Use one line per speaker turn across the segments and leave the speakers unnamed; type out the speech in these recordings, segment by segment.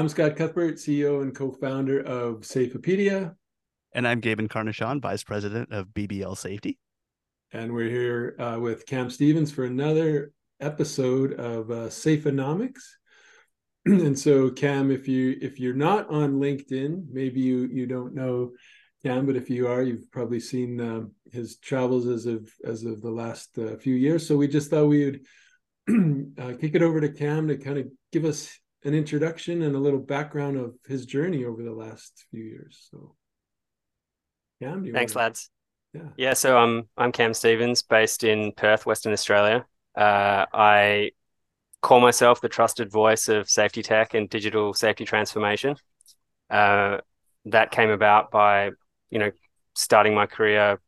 I'm Scott Cuthbert, CEO and co-founder of Safeopedia.
And I'm Gabe Encarnacion, Vice President of BBL Safety.
And we're here uh, with Cam Stevens for another episode of uh, Safeonomics. and so, Cam, if you if you're not on LinkedIn, maybe you you don't know Cam, but if you are, you've probably seen uh, his travels as of as of the last uh, few years. So we just thought we would uh, kick it over to Cam to kind of give us an introduction and a little background of his journey over the last few years. So,
Cam, thanks, wanna... lads. Yeah. Yeah. So I'm I'm Cam Stevens, based in Perth, Western Australia. Uh, I call myself the trusted voice of safety tech and digital safety transformation. Uh, that came about by you know starting my career.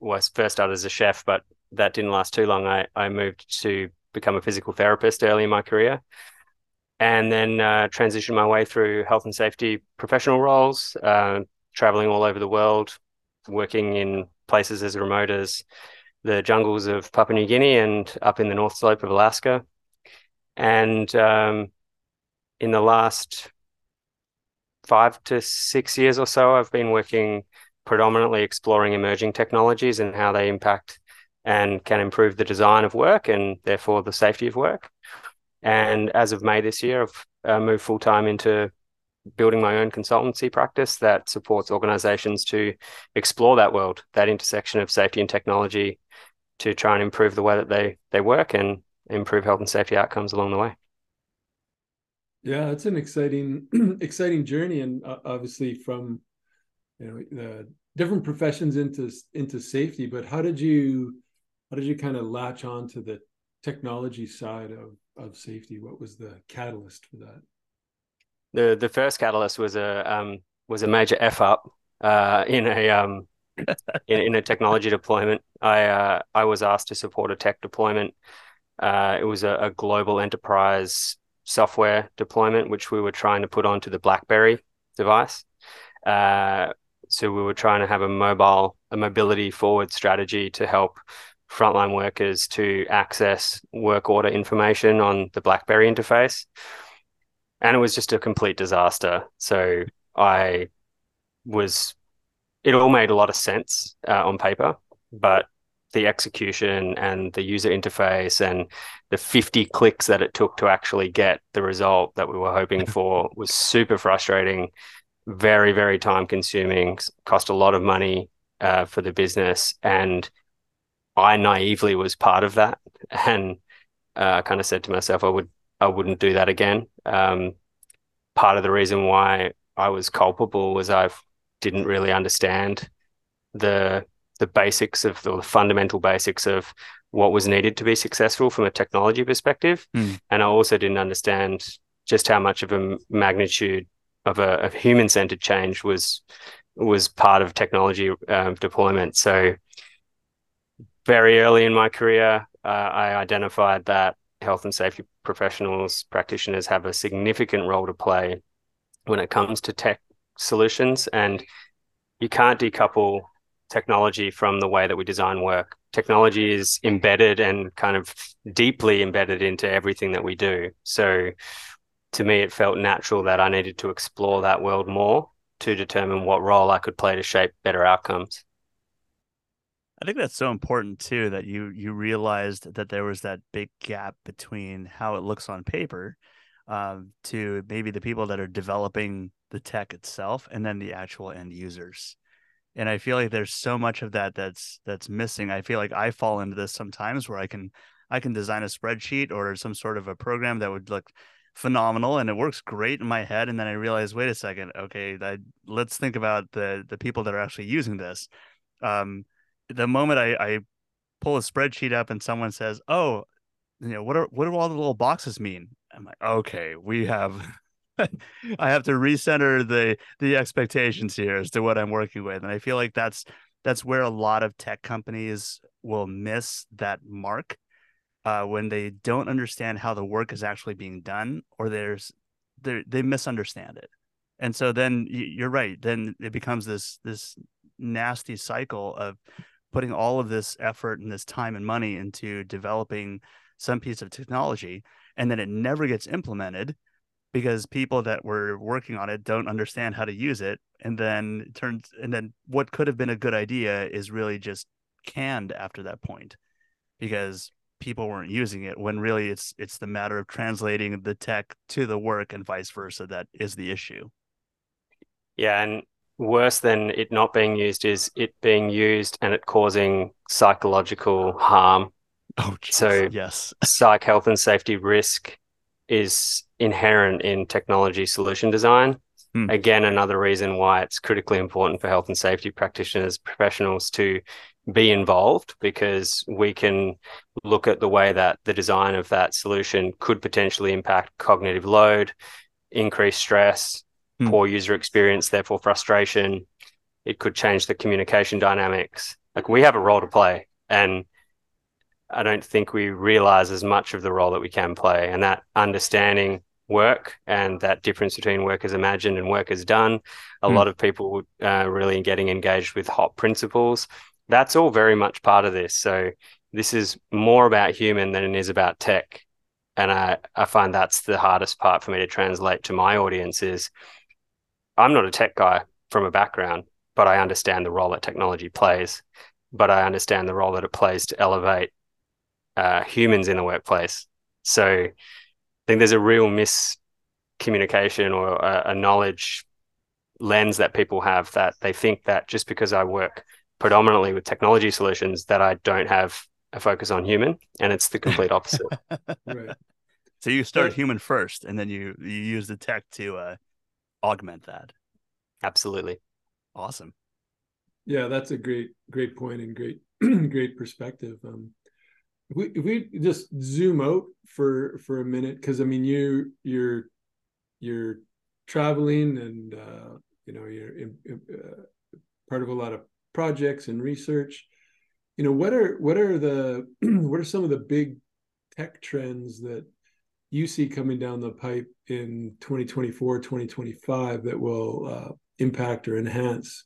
Was first started as a chef, but that didn't last too long. I I moved to become a physical therapist early in my career, and then uh, transitioned my way through health and safety professional roles, uh, traveling all over the world, working in places as remote as the jungles of Papua New Guinea and up in the North Slope of Alaska. And um, in the last five to six years or so, I've been working predominantly exploring emerging technologies and how they impact and can improve the design of work and therefore the safety of work. And as of May this year, I've uh, moved full time into building my own consultancy practice that supports organizations to explore that world, that intersection of safety and technology to try and improve the way that they they work and improve health and safety outcomes along the way.
Yeah, it's an exciting exciting journey and uh, obviously from you know the different professions into into safety, but how did you how did you kind of latch on to the technology side of of safety? What was the catalyst for that?
The the first catalyst was a um, was a major f up uh, in a um, in, in, a technology deployment. I uh, I was asked to support a tech deployment. Uh, it was a, a, global enterprise software deployment, which we were trying to put onto the BlackBerry device. Uh, so we were trying to have a mobile, a mobility forward strategy to help frontline workers to access work order information on the BlackBerry interface. And it was just a complete disaster. So I was, it all made a lot of sense uh, on paper, but the execution and the user interface and the 50 clicks that it took to actually get the result that we were hoping for was super frustrating, very, very time consuming, cost a lot of money uh, for the business. And I naively was part of that, and uh, kind of said to myself, I would I wouldn't do that again. Um, part of the reason why I was culpable was I didn't really understand the the basics of the fundamental basics of what was needed to be successful from a technology perspective, mm. and I also didn't understand just how much of a magnitude of a, a human centered change was was part of technology uh, deployment. So very early in my career, uh, I identified that health and safety professionals, practitioners have a significant role to play when it comes to tech solutions. And you can't decouple technology from the way that we design work. Technology is embedded and kind of deeply embedded into everything that we do. So to me, it felt natural that I needed to explore that world more to determine what role I could play to shape better outcomes.
I think that's so important too that you you realized that there was that big gap between how it looks on paper um, to maybe the people that are developing the tech itself and then the actual end users. And I feel like there's so much of that that's that's missing. I feel like I fall into this sometimes where I can I can design a spreadsheet or some sort of a program that would look phenomenal and it works great in my head and then I realize wait a second okay let's think about the the people that are actually using this um, the moment I, I pull a spreadsheet up and someone says, "Oh, you know, what are what do all the little boxes mean?" I'm like, "Okay, we have." I have to recenter the the expectations here as to what I'm working with, and I feel like that's that's where a lot of tech companies will miss that mark uh, when they don't understand how the work is actually being done, or there's they they misunderstand it, and so then you're right. Then it becomes this this nasty cycle of putting all of this effort and this time and money into developing some piece of technology and then it never gets implemented because people that were working on it don't understand how to use it and then turns and then what could have been a good idea is really just canned after that point because people weren't using it when really it's it's the matter of translating the tech to the work and vice versa that is the issue.
Yeah and worse than it not being used is it being used and it causing psychological harm
oh geez.
so
yes
psych health and safety risk is inherent in technology solution design. Hmm. Again, another reason why it's critically important for health and safety practitioners, professionals to be involved because we can look at the way that the design of that solution could potentially impact cognitive load, increase stress, hmm. poor user experience, therefore frustration. It could change the communication dynamics. Like we have a role to play. And I don't think we realize as much of the role that we can play. And that understanding work and that difference between work as imagined and work as done, a mm. lot of people uh, really getting engaged with HOP principles. That's all very much part of this. So this is more about human than it is about tech. And I, I find that's the hardest part for me to translate to my audience is I'm not a tech guy from a background, but I understand the role that technology plays. But I understand the role that it plays to elevate uh, humans in the workplace. So I think there's a real miscommunication or a, a knowledge lens that people have that they think that just because I work predominantly with technology solutions that I don't have a focus on human, and it's the complete opposite.
right. So you start human first, and then you you use the tech to uh, augment that.
Absolutely.
Awesome.
Yeah, that's a great great point and great great perspective. Um, if we, if we just zoom out for for a minute because i mean you you're you're traveling and uh, you know you're in, uh, part of a lot of projects and research you know what are what are the what are some of the big tech trends that you see coming down the pipe in 2024 2025 that will uh, impact or enhance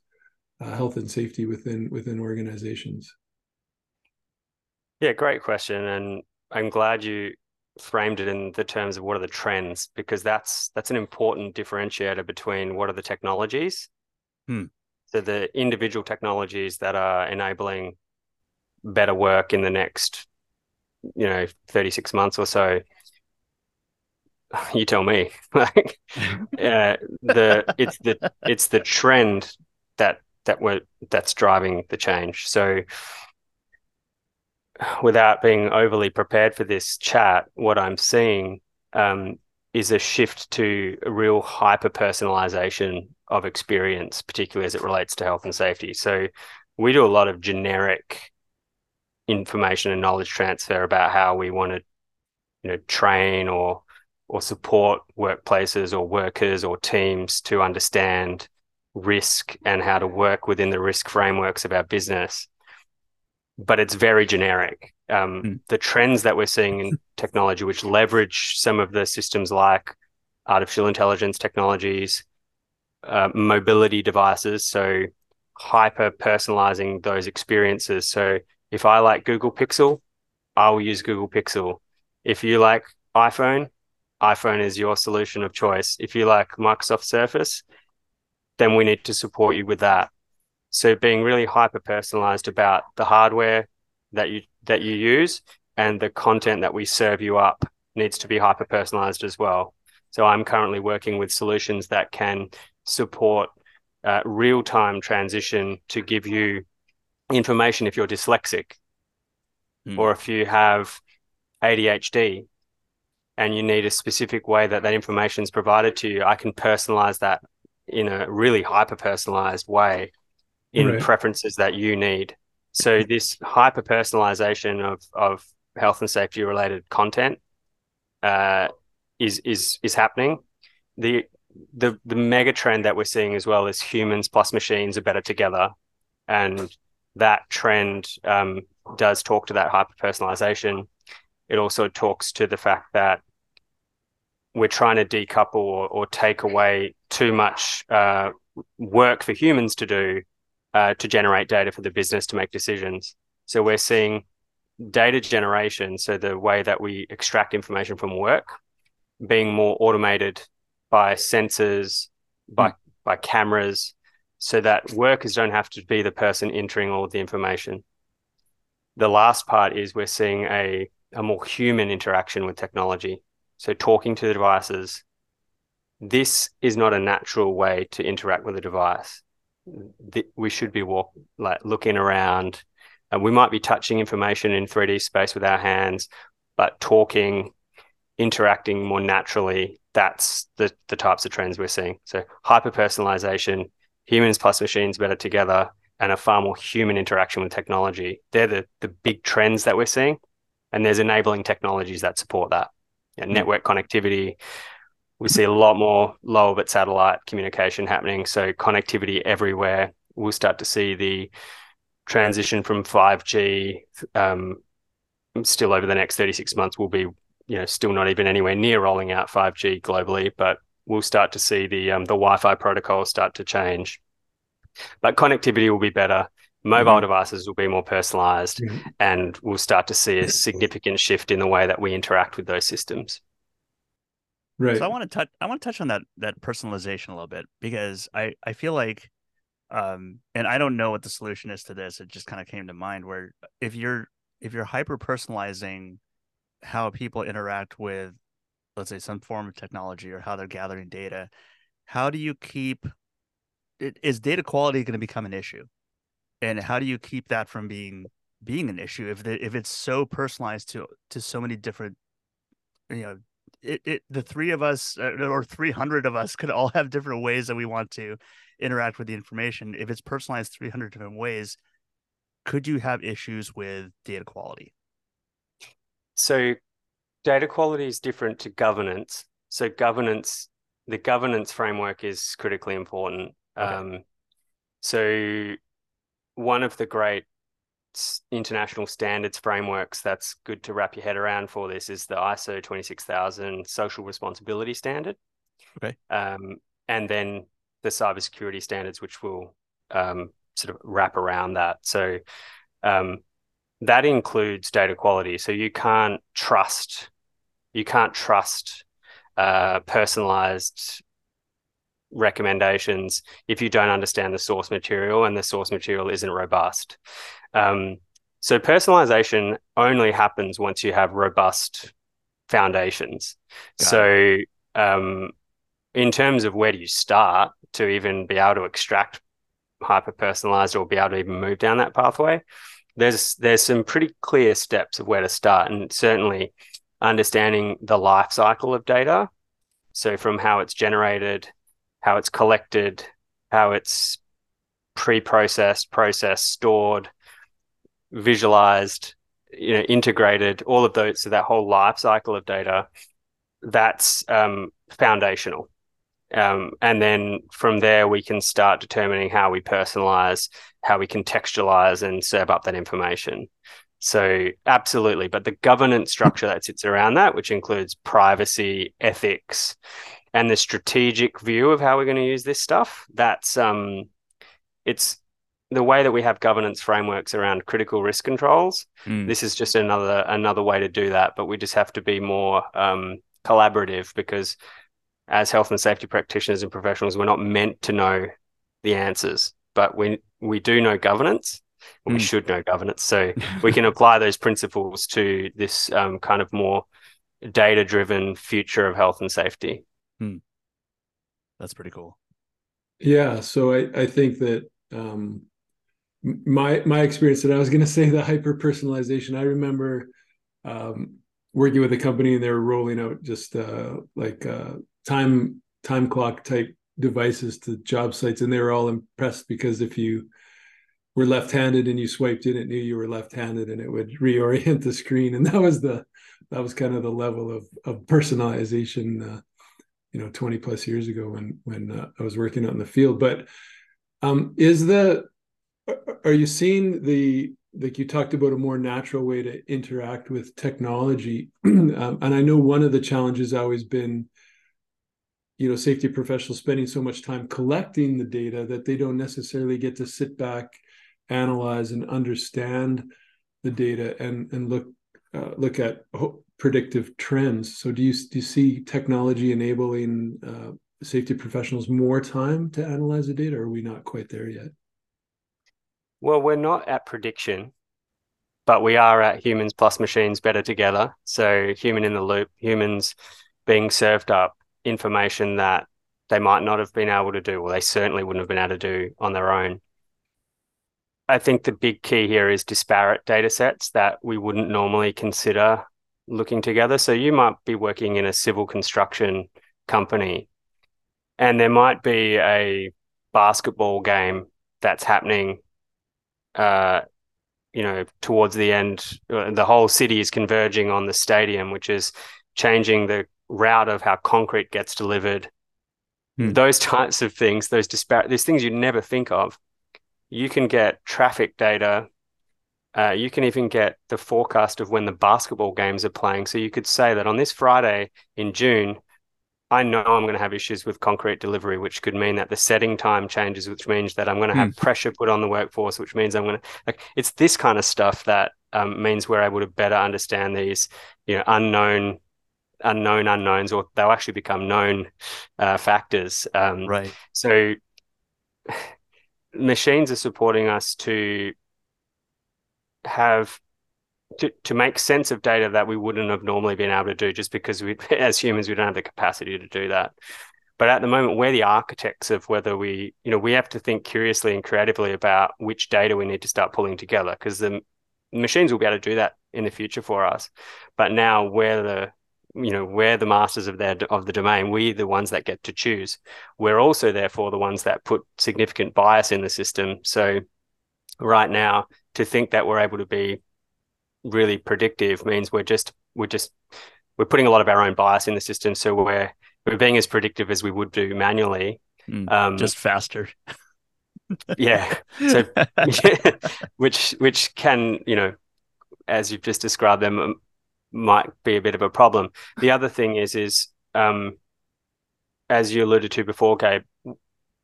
uh, health and safety within within organizations
yeah, great question. And I'm glad you framed it in the terms of what are the trends, because that's that's an important differentiator between what are the technologies. Hmm. So the individual technologies that are enabling better work in the next, you know, 36 months or so. You tell me. like uh, the it's the it's the trend that that we're that's driving the change. So without being overly prepared for this chat, what I'm seeing um, is a shift to a real hyper personalization of experience, particularly as it relates to health and safety. So we do a lot of generic information and knowledge transfer about how we want to, you know, train or or support workplaces or workers or teams to understand risk and how to work within the risk frameworks of our business but it's very generic. Um, mm. The trends that we're seeing in technology, which leverage some of the systems like artificial intelligence technologies, uh, mobility devices, so hyper personalizing those experiences. So if I like Google Pixel, I will use Google Pixel. If you like iPhone, iPhone is your solution of choice. If you like Microsoft Surface, then we need to support you with that. So being really hyper personalized about the hardware that you that you use and the content that we serve you up needs to be hyper personalized as well. So I'm currently working with solutions that can support uh, real time transition to give you information if you're dyslexic mm. or if you have ADHD and you need a specific way that that information is provided to you. I can personalize that in a really hyper personalized way in right. preferences that you need. So this hyper personalization of of health and safety related content uh, is is is happening. The the the mega trend that we're seeing as well is humans plus machines are better together, and that trend um, does talk to that hyper personalization. It also talks to the fact that we're trying to decouple or, or take away too much uh, work for humans to do uh, to generate data for the business to make decisions. So we're seeing data generation, so the way that we extract information from work, being more automated by sensors, by mm. by cameras, so that workers don't have to be the person entering all of the information. The last part is we're seeing a, a more human interaction with technology. So talking to the devices. This is not a natural way to interact with a device. We should be walk like looking around, and we might be touching information in 3D space with our hands, but talking, interacting more naturally. That's the the types of trends we're seeing. So hyper personalization, humans plus machines better together and a far more human interaction with technology. They're the, the big trends that we're seeing. And there's enabling technologies that support that. Yeah, mm. network connectivity. We see a lot more low orbit satellite communication happening. So connectivity everywhere. We'll start to see the transition from 5G um, still over the next 36 months we'll be, you know, still not even anywhere near rolling out 5G globally, but we'll start to see the um, the Wi-Fi protocol start to change. But connectivity will be better. Mobile mm-hmm. devices will be more personalized, mm-hmm. and we'll start to see a significant shift in the way that we interact with those systems.
Right. So I want to touch. I want to touch on that that personalization a little bit because I I feel like, um, and I don't know what the solution is to this. It just kind of came to mind where if you're if you're hyper personalizing how people interact with let's say some form of technology or how they're gathering data how do you keep is data quality going to become an issue and how do you keep that from being being an issue if the, if it's so personalized to to so many different you know it, it the three of us uh, or 300 of us could all have different ways that we want to interact with the information if it's personalized 300 different ways could you have issues with data quality
so data quality is different to governance. So governance, the governance framework is critically important. Okay. Um, so one of the great international standards frameworks that's good to wrap your head around for this is the ISO 26000 social responsibility standard.
Okay.
Um, and then the cybersecurity standards, which will um, sort of wrap around that. So um, that includes data quality. So you can't trust, you can't trust uh, personalized recommendations if you don't understand the source material and the source material isn't robust. Um, so personalization only happens once you have robust foundations. Got so um, in terms of where do you start to even be able to extract hyper personalized or be able to even move down that pathway there's there's some pretty clear steps of where to start, and certainly understanding the life cycle of data. So from how it's generated, how it's collected, how it's pre-processed, processed, stored, visualized, you know, integrated, all of those. So that whole life cycle of data, that's um, foundational. Um, and then from there, we can start determining how we personalize, how we contextualize and serve up that information. So, absolutely. But the governance structure that sits around that, which includes privacy, ethics, and the strategic view of how we're going to use this stuff, that's um, it's the way that we have governance frameworks around critical risk controls. Mm. This is just another another way to do that, but we just have to be more um, collaborative because as health and safety practitioners and professionals, we're not meant to know the answers, but we we do know governance. Mm. We hmm. should know governance, so we can apply those principles to this um, kind of more data-driven future of health and safety.
Mm. That's pretty cool.
Yeah, so I I think that um, my my experience that I was going to say the hyper personalization. I remember um, working with a company and they were rolling out just uh, like uh, time time clock type devices to job sites and they were all impressed because if you were left-handed and you swiped in it knew you were left-handed and it would reorient the screen and that was the that was kind of the level of of personalization uh, you know 20 plus years ago when when uh, I was working out in the field. But um is the are you seeing the like you talked about a more natural way to interact with technology? Um, and I know one of the challenges always been you know safety professionals spending so much time collecting the data that they don't necessarily get to sit back analyze and understand the data and and look uh, look at predictive trends. So do you do you see technology enabling uh, safety professionals more time to analyze the data, or are we not quite there yet?
Well, we're not at prediction, but we are at humans plus machines better together. So human in the loop, humans being served up information that they might not have been able to do, or they certainly wouldn't have been able to do on their own. I think the big key here is disparate data sets that we wouldn't normally consider looking together. So you might be working in a civil construction company, and there might be a basketball game that's happening uh, you know, towards the end, uh, the whole city is converging on the stadium, which is changing the route of how concrete gets delivered. Hmm. Those types of things, those disparate, these things you never think of. You can get traffic data. Uh, you can even get the forecast of when the basketball games are playing. So you could say that on this Friday in June, I know I'm going to have issues with concrete delivery, which could mean that the setting time changes, which means that I'm going to have mm. pressure put on the workforce, which means I'm going to like it's this kind of stuff that um, means we're able to better understand these, you know, unknown, unknown unknowns, or they'll actually become known uh, factors. Um,
right.
So machines are supporting us to have to, to make sense of data that we wouldn't have normally been able to do just because we as humans we don't have the capacity to do that. But at the moment we're the architects of whether we you know we have to think curiously and creatively about which data we need to start pulling together because the machines will be able to do that in the future for us. But now we're the you know we're the masters of their of the domain. We the ones that get to choose. We're also therefore the ones that put significant bias in the system. So right now to think that we're able to be really predictive means we're just we're just we're putting a lot of our own bias in the system. So we're we're being as predictive as we would do manually
mm, um, just faster.
Yeah. So which which can you know as you've just described them might be a bit of a problem. The other thing is is um as you alluded to before gabe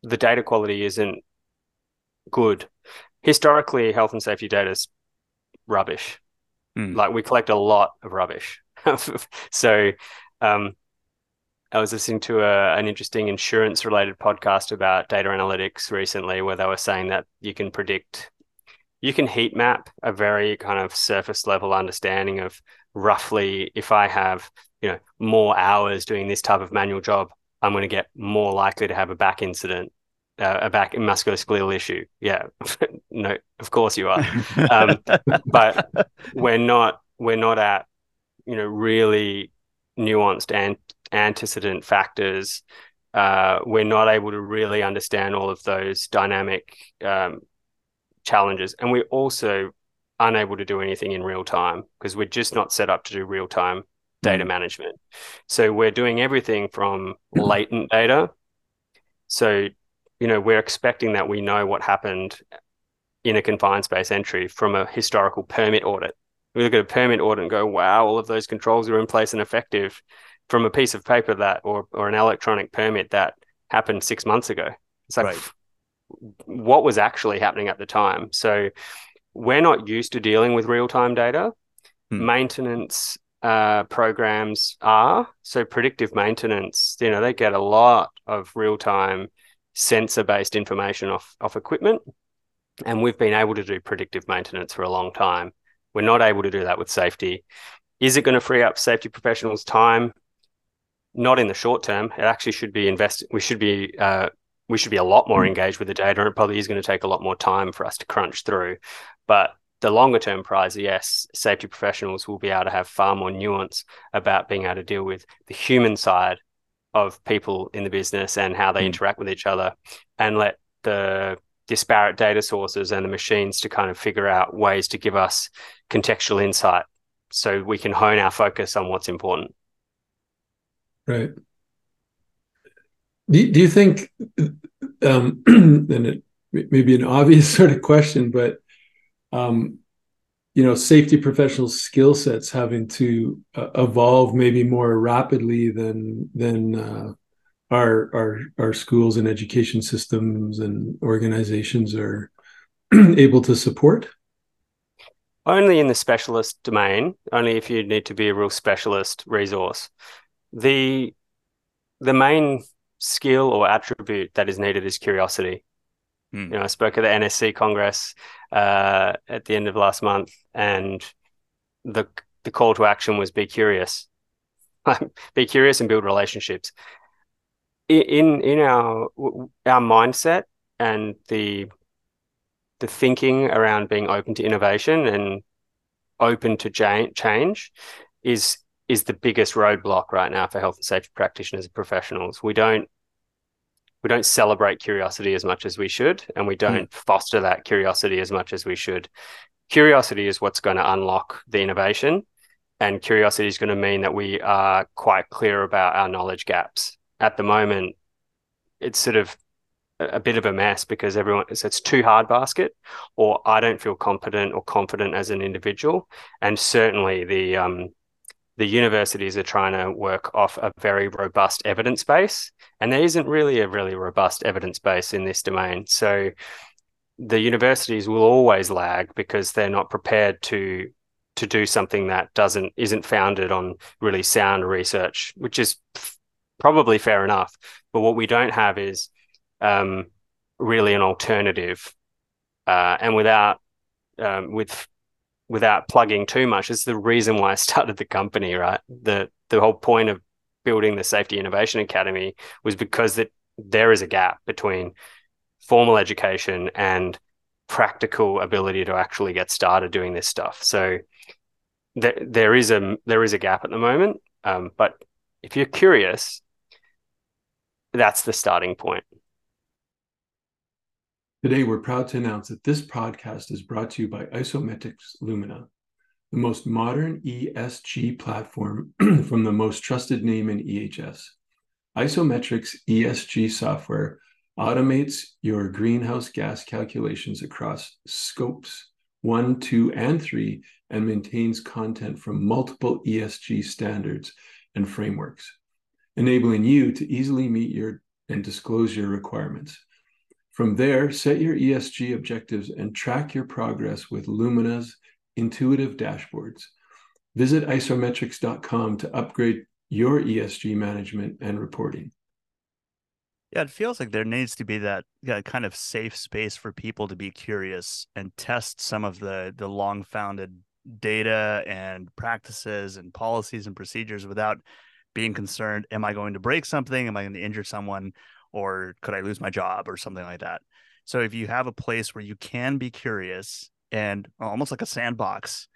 the data quality isn't good historically health and safety data is rubbish Mm. Like we collect a lot of rubbish. so um, I was listening to a, an interesting insurance related podcast about data analytics recently where they were saying that you can predict, you can heat map a very kind of surface level understanding of roughly if I have, you know, more hours doing this type of manual job, I'm going to get more likely to have a back incident uh, a back and musculoskeletal issue. Yeah, no, of course you are. Um, but we're not we're not at you know really nuanced and antecedent factors. Uh, we're not able to really understand all of those dynamic um, challenges, and we're also unable to do anything in real time because we're just not set up to do real time data mm. management. So we're doing everything from latent data. So you know, we're expecting that we know what happened in a confined space entry from a historical permit audit. We look at a permit audit and go, wow, all of those controls are in place and effective from a piece of paper that or or an electronic permit that happened six months ago. It's like right. what was actually happening at the time. So we're not used to dealing with real-time data. Hmm. Maintenance uh, programs are so predictive maintenance. You know, they get a lot of real-time sensor based information off, off equipment. And we've been able to do predictive maintenance for a long time. We're not able to do that with safety. Is it going to free up safety professionals' time? Not in the short term. It actually should be invested. We should be uh, we should be a lot more hmm. engaged with the data, and it probably is going to take a lot more time for us to crunch through. But the longer term prize, yes, safety professionals will be able to have far more nuance about being able to deal with the human side of people in the business and how they mm. interact with each other and let the disparate data sources and the machines to kind of figure out ways to give us contextual insight so we can hone our focus on what's important
right do, do you think um and it may be an obvious sort of question but um you know safety professional skill sets having to uh, evolve maybe more rapidly than than uh, our our our schools and education systems and organizations are able to support
only in the specialist domain, only if you need to be a real specialist resource. The the main skill or attribute that is needed is curiosity. Hmm. You know, I spoke at the NSC Congress uh, at the end of last month, and the the call to action was be curious, be curious and build relationships. In in our our mindset and the the thinking around being open to innovation and open to change is is the biggest roadblock right now for health and safety practitioners and professionals. We don't we don't celebrate curiosity as much as we should, and we don't mm. foster that curiosity as much as we should. Curiosity is what's going to unlock the innovation, and curiosity is going to mean that we are quite clear about our knowledge gaps. At the moment, it's sort of a bit of a mess because everyone it's, it's too hard basket or i don't feel competent or confident as an individual and certainly the um, the universities are trying to work off a very robust evidence base and there isn't really a really robust evidence base in this domain so the universities will always lag because they're not prepared to to do something that doesn't isn't founded on really sound research which is probably fair enough but what we don't have is um, really an alternative. Uh, and without um, with without plugging too much, it's the reason why I started the company. Right, the the whole point of building the Safety Innovation Academy was because that there is a gap between formal education and practical ability to actually get started doing this stuff. So there there is a there is a gap at the moment. Um, but if you're curious, that's the starting point.
Today, we're proud to announce that this podcast is brought to you by IsoMetrix Lumina, the most modern ESG platform from the most trusted name in EHS. IsoMetrix ESG software automates your greenhouse gas calculations across scopes one, two, and three, and maintains content from multiple ESG standards and frameworks, enabling you to easily meet your and disclose your requirements. From there, set your ESG objectives and track your progress with Lumina's intuitive dashboards. Visit isometrix.com to upgrade your ESG management and reporting.
Yeah, it feels like there needs to be that kind of safe space for people to be curious and test some of the the long founded data and practices and policies and procedures without being concerned am i going to break something am i going to injure someone or could I lose my job or something like that. So if you have a place where you can be curious and almost like a sandbox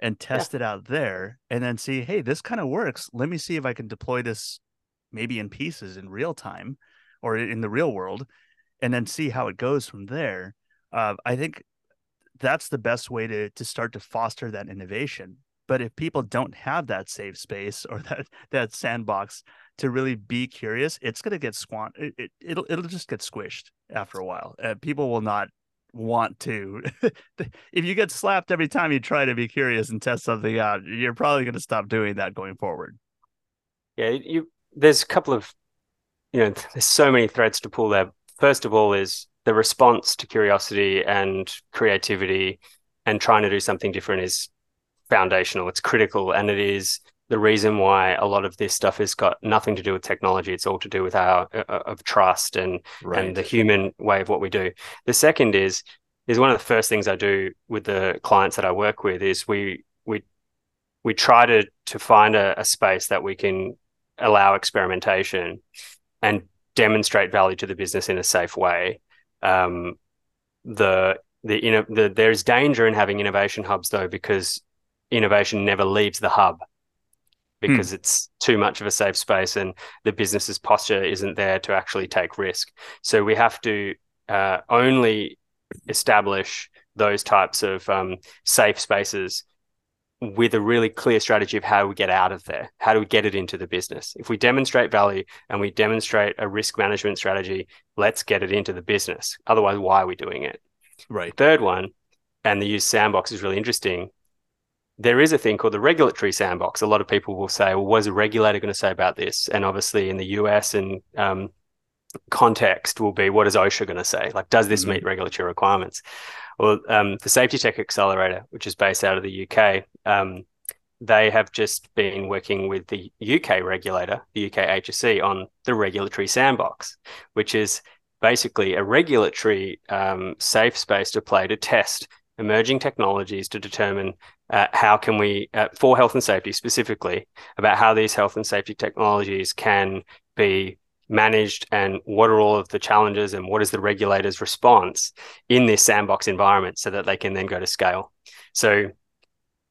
and test yeah. it out there and then see, hey, this kind of works. Let me see if I can deploy this maybe in pieces in real time or in the real world and then see how it goes from there. Uh, I think that's the best way to to start to foster that innovation. But if people don't have that safe space or that that sandbox, to really be curious, it's going to get squan. It, it, it'll it'll just get squished after a while. Uh, people will not want to. if you get slapped every time you try to be curious and test something out, you're probably going to stop doing that going forward.
Yeah, you. There's a couple of, you know, there's so many threads to pull there. First of all, is the response to curiosity and creativity, and trying to do something different is foundational. It's critical, and it is the reason why a lot of this stuff has got nothing to do with technology. It's all to do with our uh, uh, of trust and right. and the human way of what we do. The second is is one of the first things I do with the clients that I work with is we we we try to to find a, a space that we can allow experimentation and demonstrate value to the business in a safe way. Um, the the, you know, the there's danger in having innovation hubs though because innovation never leaves the hub. Because hmm. it's too much of a safe space and the business's posture isn't there to actually take risk. So we have to uh, only establish those types of um, safe spaces with a really clear strategy of how we get out of there. How do we get it into the business? If we demonstrate value and we demonstrate a risk management strategy, let's get it into the business. Otherwise, why are we doing it?
Right.
Third one, and the use sandbox is really interesting there is a thing called the regulatory sandbox. A lot of people will say, well, what is a regulator going to say about this? And obviously, in the US and um, context, will be what is OSHA going to say? Like, does this mm-hmm. meet regulatory requirements? Well, um, the Safety Tech Accelerator, which is based out of the UK, um, they have just been working with the UK regulator, the UK HSE, on the regulatory sandbox, which is basically a regulatory um, safe space to play to test emerging technologies to determine uh, how can we, uh, for health and safety specifically, about how these health and safety technologies can be managed and what are all of the challenges and what is the regulator's response in this sandbox environment so that they can then go to scale. So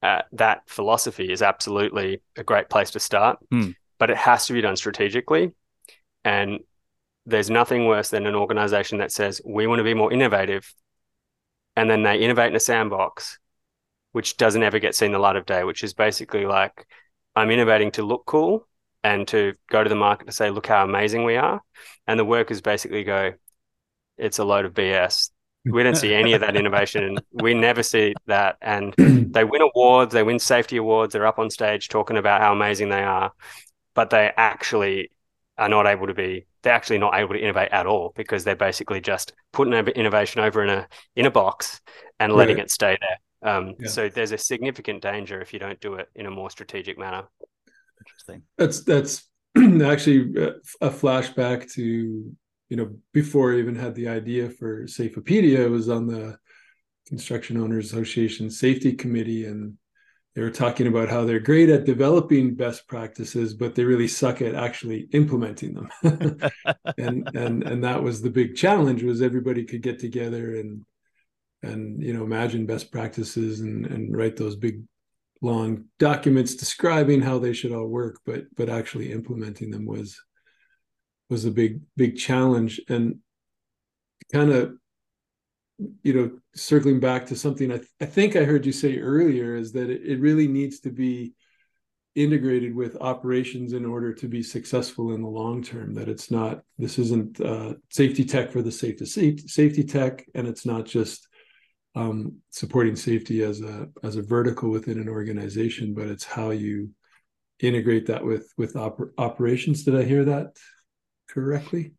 uh, that philosophy is absolutely a great place to start,
mm.
but it has to be done strategically. And there's nothing worse than an organization that says, we want to be more innovative. And then they innovate in a sandbox, which doesn't ever get seen the light of day, which is basically like, I'm innovating to look cool and to go to the market to say, look how amazing we are. And the workers basically go, it's a load of BS. We don't see any of that innovation. And we never see that. And they win awards, they win safety awards, they're up on stage talking about how amazing they are, but they actually are not able to be they're actually not able to innovate at all because they're basically just putting innovation over in a in a box and letting right. it stay there. Um, yeah. So there's a significant danger if you don't do it in a more strategic manner.
Interesting.
That's that's actually a flashback to you know before I even had the idea for Safeopedia, I was on the Construction Owners Association Safety Committee, and they were talking about how they're great at developing best practices, but they really suck at actually implementing them. and and and that was the big challenge was everybody could get together and and you know imagine best practices and and write those big long documents describing how they should all work but but actually implementing them was was a big big challenge. And kind of you know circling back to something I, th- I think i heard you say earlier is that it, it really needs to be integrated with operations in order to be successful in the long term that it's not this isn't uh, safety tech for the safety safety tech and it's not just um, supporting safety as a as a vertical within an organization, but it's how you integrate that with with oper- operations. Did I hear that correctly?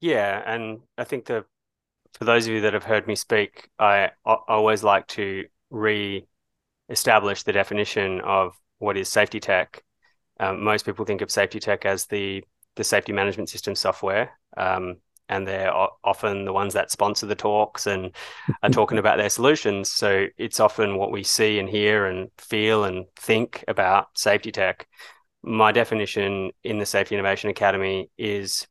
Yeah, and I think the for those of you that have heard me speak, I, I always like to re-establish the definition of what is safety tech. Um, most people think of safety tech as the the safety management system software. Um, and they're often the ones that sponsor the talks and are talking about their solutions. So it's often what we see and hear and feel and think about safety tech. My definition in the Safety Innovation Academy is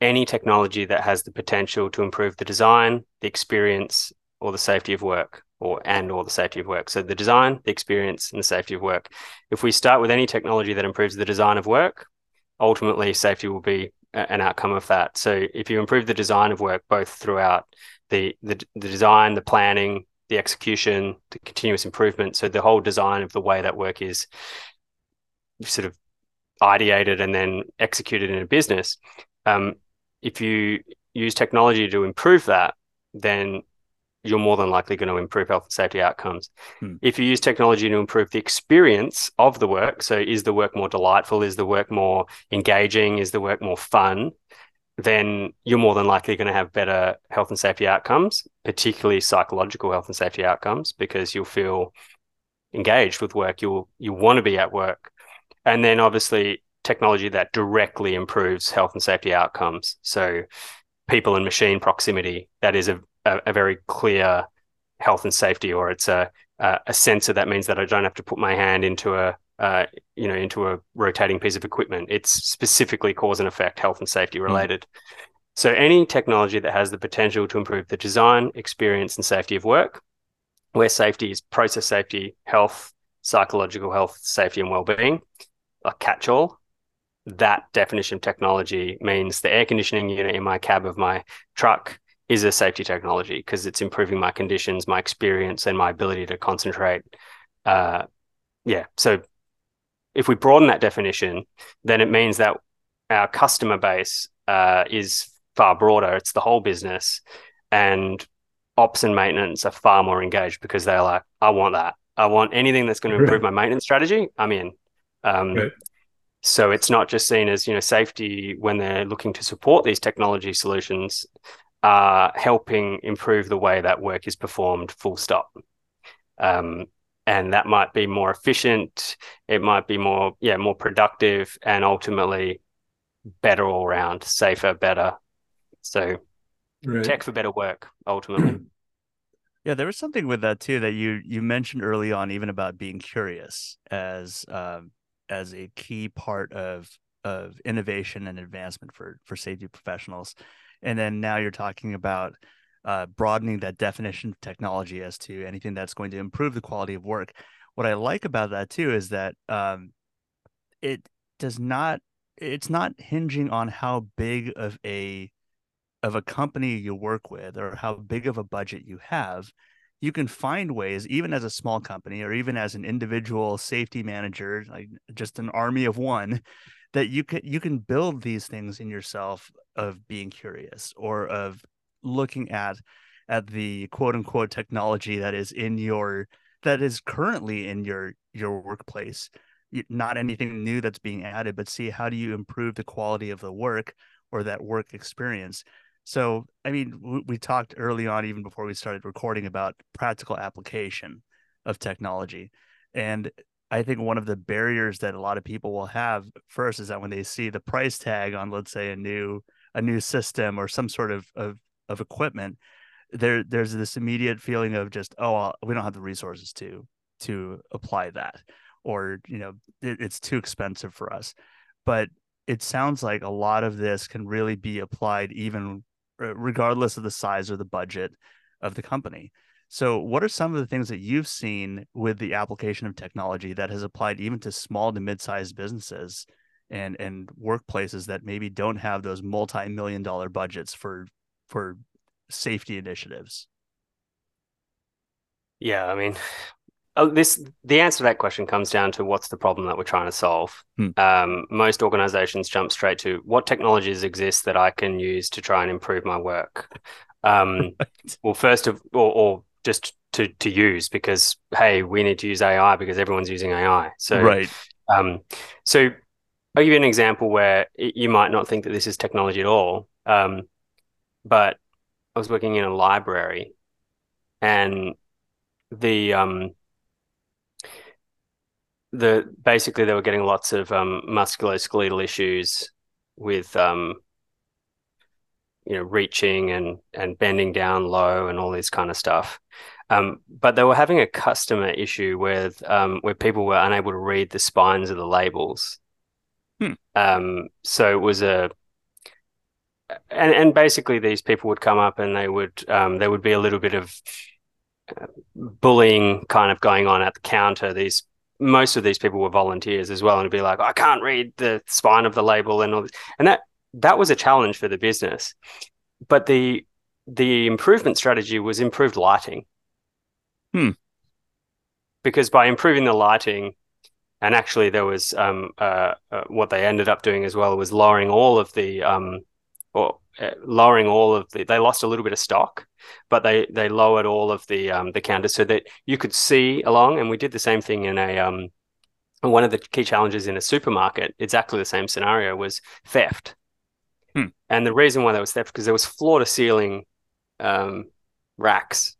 any technology that has the potential to improve the design, the experience, or the safety of work, or and or the safety of work. So the design, the experience, and the safety of work. If we start with any technology that improves the design of work, ultimately safety will be an outcome of that. So if you improve the design of work both throughout the, the the design, the planning, the execution, the continuous improvement, so the whole design of the way that work is sort of ideated and then executed in a business. Um, if you use technology to improve that, then you're more than likely going to improve health and safety outcomes. Hmm. If you use technology to improve the experience of the work, so is the work more delightful? Is the work more engaging? Is the work more fun? Then you're more than likely going to have better health and safety outcomes, particularly psychological health and safety outcomes, because you'll feel engaged with work. You'll you want to be at work, and then obviously technology that directly improves health and safety outcomes. So people and machine proximity that is a a, a very clear health and safety, or it's a, a, a sensor that means that I don't have to put my hand into a uh, you know into a rotating piece of equipment. It's specifically cause and effect, health and safety hmm. related. Mm. So any technology that has the potential to improve the design, experience, and safety of work, where safety is process safety, health, psychological health, safety, and well-being, a catch-all. That definition of technology means the air conditioning unit in my cab of my truck is a safety technology because it's improving my conditions, my experience, and my ability to concentrate. Uh, yeah. So if we broaden that definition, then it means that our customer base uh, is far broader. It's the whole business, and ops and maintenance are far more engaged because they're like, I want that. I want anything that's going to improve right. my maintenance strategy. I'm in. Um, right. So it's not just seen as you know safety when they're looking to support these technology solutions are helping improve the way that work is performed, full stop. Um, and that might be more efficient. It might be more, yeah, more productive, and ultimately better all around, safer, better. So, right. tech for better work, ultimately.
Yeah, there was something with that too that you you mentioned early on, even about being curious as um, as a key part of of innovation and advancement for for safety professionals, and then now you're talking about uh, broadening that definition of technology as to anything that's going to improve the quality of work. What I like about that too is that um, it does not it's not hinging on how big of a of a company you work with or how big of a budget you have, you can find ways, even as a small company or even as an individual safety manager, like just an army of one, that you can you can build these things in yourself of being curious or of looking at at the quote unquote technology that is in your that is currently in your your workplace not anything new that's being added but see how do you improve the quality of the work or that work experience so, I mean, we, we talked early on, even before we started recording, about practical application of technology. And I think one of the barriers that a lot of people will have first is that when they see the price tag on, let's say, a new a new system or some sort of of, of equipment, there there's this immediate feeling of just oh we don't have the resources to to apply that, or you know it, it's too expensive for us. But it sounds like a lot of this can really be applied even uh, regardless of the size or the budget of the company. So, what are some of the things that you've seen with the application of technology that has applied even to small to mid-sized businesses and and workplaces that maybe don't have those multi-million dollar budgets for for safety initiatives?
Yeah, I mean, Oh, this the answer to that question comes down to what's the problem that we're trying to solve. Hmm. Um, most organizations jump straight to what technologies exist that I can use to try and improve my work. Um, well, first of or, or just to to use because hey, we need to use AI because everyone's using AI. So
right.
Um, so I'll give you an example where you might not think that this is technology at all. Um, but I was working in a library, and the um the basically they were getting lots of um, musculoskeletal issues with um, you know reaching and and bending down low and all this kind of stuff. Um, but they were having a customer issue with um, where people were unable to read the spines of the labels. Hmm. Um, so it was a and and basically these people would come up and they would um, there would be a little bit of uh, bullying kind of going on at the counter. These most of these people were volunteers as well, and it'd be like, I can't read the spine of the label and all this. and that that was a challenge for the business. But the the improvement strategy was improved lighting.
Hmm.
Because by improving the lighting, and actually there was um, uh, uh, what they ended up doing as well was lowering all of the um, or uh, lowering all of the they lost a little bit of stock but they they lowered all of the um, the counters so that you could see along and we did the same thing in a um, one of the key challenges in a supermarket exactly the same scenario was theft hmm. and the reason why there was theft because there was floor to ceiling um, racks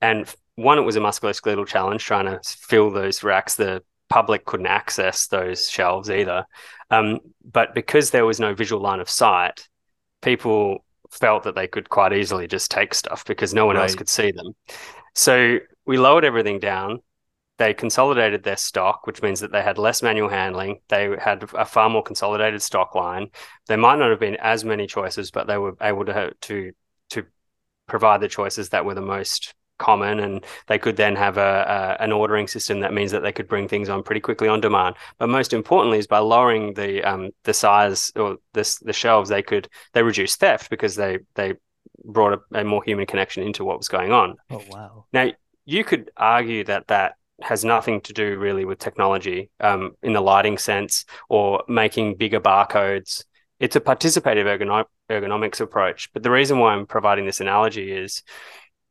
and one it was a musculoskeletal challenge trying to fill those racks the public couldn't access those shelves either um, but because there was no visual line of sight people felt that they could quite easily just take stuff because no one right. else could see them. So we lowered everything down. They consolidated their stock, which means that they had less manual handling. They had a far more consolidated stock line. There might not have been as many choices, but they were able to to to provide the choices that were the most common and they could then have a, a, an ordering system that means that they could bring things on pretty quickly on demand. But most importantly is by lowering the um, the size or this the shelves they could they reduce theft because they they brought a, a more human connection into what was going on.
Oh wow.
Now you could argue that that has nothing to do really with technology um, in the lighting sense or making bigger barcodes. It's a participative ergonom- ergonomics approach but the reason why i'm providing this analogy is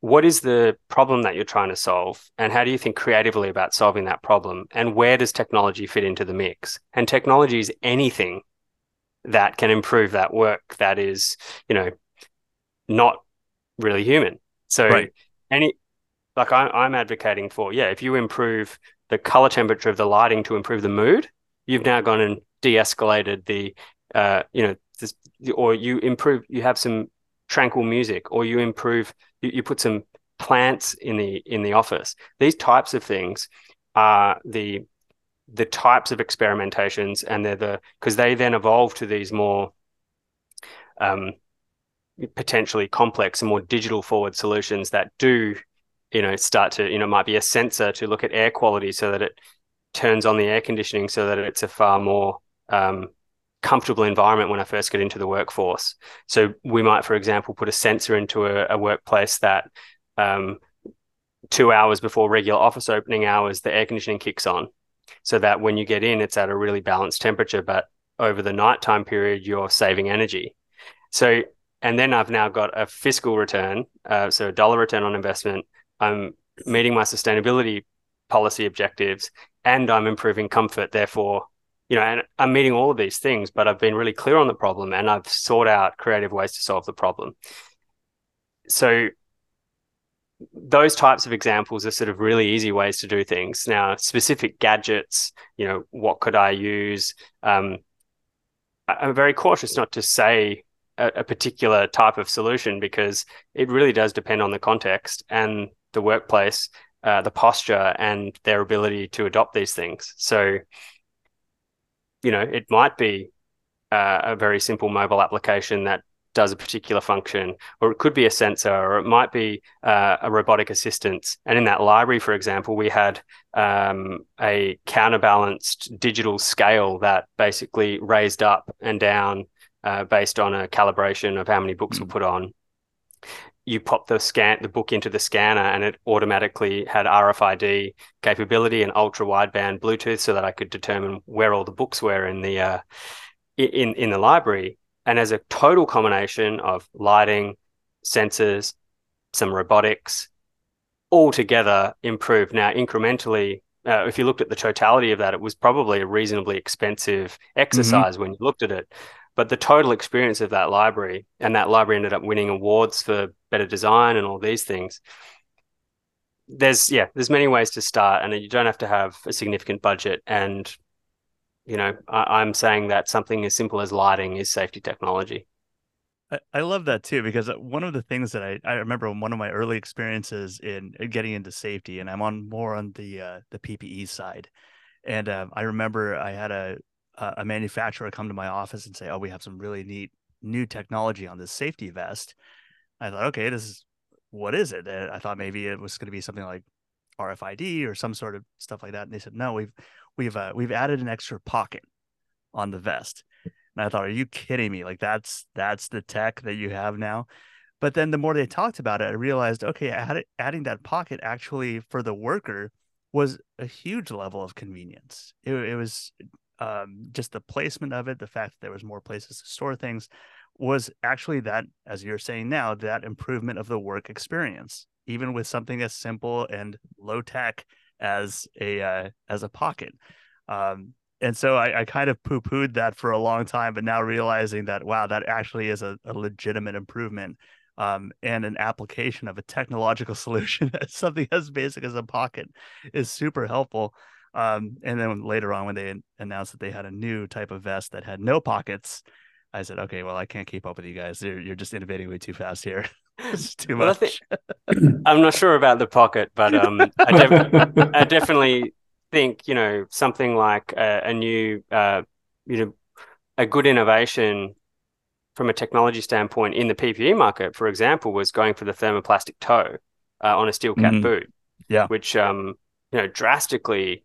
what is the problem that you're trying to solve and how do you think creatively about solving that problem and where does technology fit into the mix and technology is anything that can improve that work that is you know not really human. So
Right.
any like I, I'm advocating for, yeah, if you improve the color temperature of the lighting to improve the mood, you've now gone and de-escalated the, uh, you know, this, or you improve, you have some tranquil music, or you improve, you, you put some plants in the in the office. These types of things are the the types of experimentations, and they're the because they then evolve to these more um, potentially complex and more digital forward solutions that do you know start to you know might be a sensor to look at air quality so that it turns on the air conditioning so that it's a far more um, comfortable environment when I first get into the workforce. So we might, for example, put a sensor into a, a workplace that um, two hours before regular office opening hours, the air conditioning kicks on, so that when you get in, it's at a really balanced temperature. But over the nighttime period, you're saving energy. So, and then I've now got a fiscal return, uh, so a dollar return on investment. I'm meeting my sustainability policy objectives, and I'm improving comfort. Therefore, you know, and I'm meeting all of these things, but I've been really clear on the problem, and I've sought out creative ways to solve the problem. So those types of examples are sort of really easy ways to do things. Now, specific gadgets, you know, what could I use? Um, I'm very cautious not to say a, a, particular type of solution because it really does depend on the context and the workplace, uh, the posture, and their ability to adopt these things. So, you know, it might be uh, a very simple mobile application that does a particular function, or it could be a sensor, or it might be uh, a robotic assistant. And in that library, for example, we had um, a counterbalanced digital scale that basically raised up and down uh, based on a calibration of how many books mm-hmm. were put on. You pop the scan the book into the scanner, and it automatically had RFID capability and ultra wideband Bluetooth, so that I could determine where all the books were in the uh, in in the library and as a total combination of lighting, sensors, some robotics, all together improved. Now, incrementally, uh, if you looked at the totality of that, it was probably a reasonably expensive exercise mm-hmm. when you looked at it. But the total experience of that library, and that library ended up winning awards for better design and all these things. There's yeah, there's many ways to start, and you don't have to have a significant budget. And you know, I, am saying that something as simple as lighting is safety technology.
I, love that too, because uh, one of the things that I, I remember one of my early experiences in, in getting into safety, and I'm on more on the uh, the PPE side, and uh, I remember I had a a manufacturer come to my office and say, "Oh, we have some really neat new technology on this safety vest." I thought, okay, this is what is it? And I thought maybe it was going to be something like RFID or some sort of stuff like that. And they said, no, we've we've uh, we've added an extra pocket on the vest. And I thought, are you kidding me? Like that's that's the tech that you have now. But then the more they talked about it, I realized, okay, add, adding that pocket actually for the worker was a huge level of convenience. It, it was um, just the placement of it, the fact that there was more places to store things, was actually that, as you're saying now, that improvement of the work experience, even with something as simple and low tech as a uh, as a pocket. Um, and so I, I kind of poo pooed that for a long time, but now realizing that wow, that actually is a, a legitimate improvement um, and an application of a technological solution that's something as basic as a pocket is super helpful. Um, and then later on, when they announced that they had a new type of vest that had no pockets, I said, okay, well, I can't keep up with you guys. You're, you're just innovating way too fast here. it's too well, much.
I am not sure about the pocket, but um, I, def- I, definitely think you know something like a, a new, uh, you know, a good innovation from a technology standpoint in the PPE market, for example, was going for the thermoplastic toe uh, on a steel cap mm. boot.
Yeah,
which um, you know drastically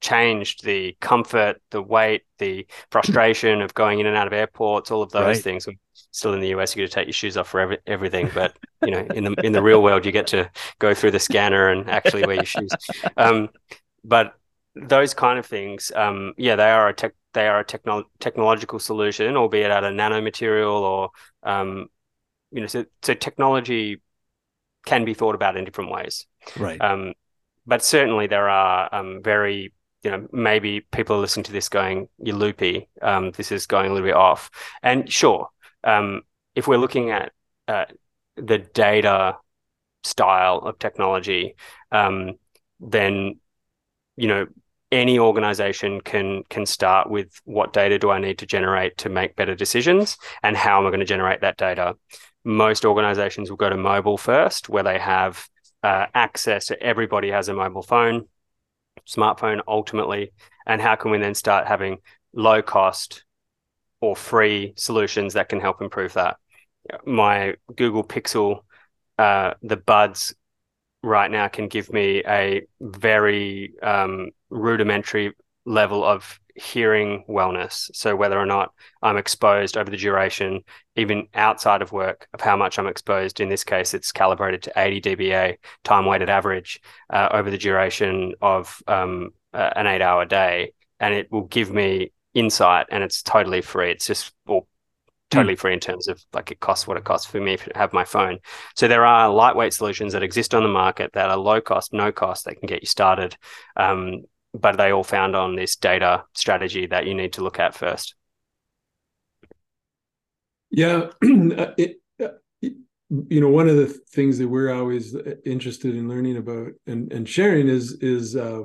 changed the comfort, the weight, the frustration of going in and out of airports, all of those right. things. Still in the US, you get to take your shoes off for every, everything, but you know, in the in the real world, you get to go through the scanner and actually wear your shoes. Um, but those kind of things, um, yeah, they are a tech, they are a techno- technological solution, albeit at a nanomaterial or um, you know, so, so technology can be thought about in different ways.
Right.
Um, but certainly there are um, very you know, maybe people are listening to this going, you're loopy. Um, this is going a little bit off. And sure, um, if we're looking at uh, the data style of technology, um, then you know any organization can can start with what data do I need to generate to make better decisions and how am I going to generate that data. Most organizations will go to mobile first, where they have uh, access to everybody has a mobile phone, smartphone ultimately, and how can we then start having low cost or free solutions that can help improve that. My Google Pixel, uh, the buds right now can give me a very um, rudimentary level of hearing wellness. So whether or not I'm exposed over the duration, even outside of work, of how much I'm exposed. In this case, it's calibrated to 80 dBA time weighted average uh, over the duration of um, uh, an eight hour day, and it will give me insight, and it's totally free. It's just well, totally free in terms of like it costs what it costs for me to have my phone. So there are lightweight solutions that exist on the market that are low cost, no cost, that can get you started. Um, but they all found on this data strategy that you need to look at first.
Yeah, uh, it, uh, you know, one of the things that we're always interested in learning about and, and sharing is is uh,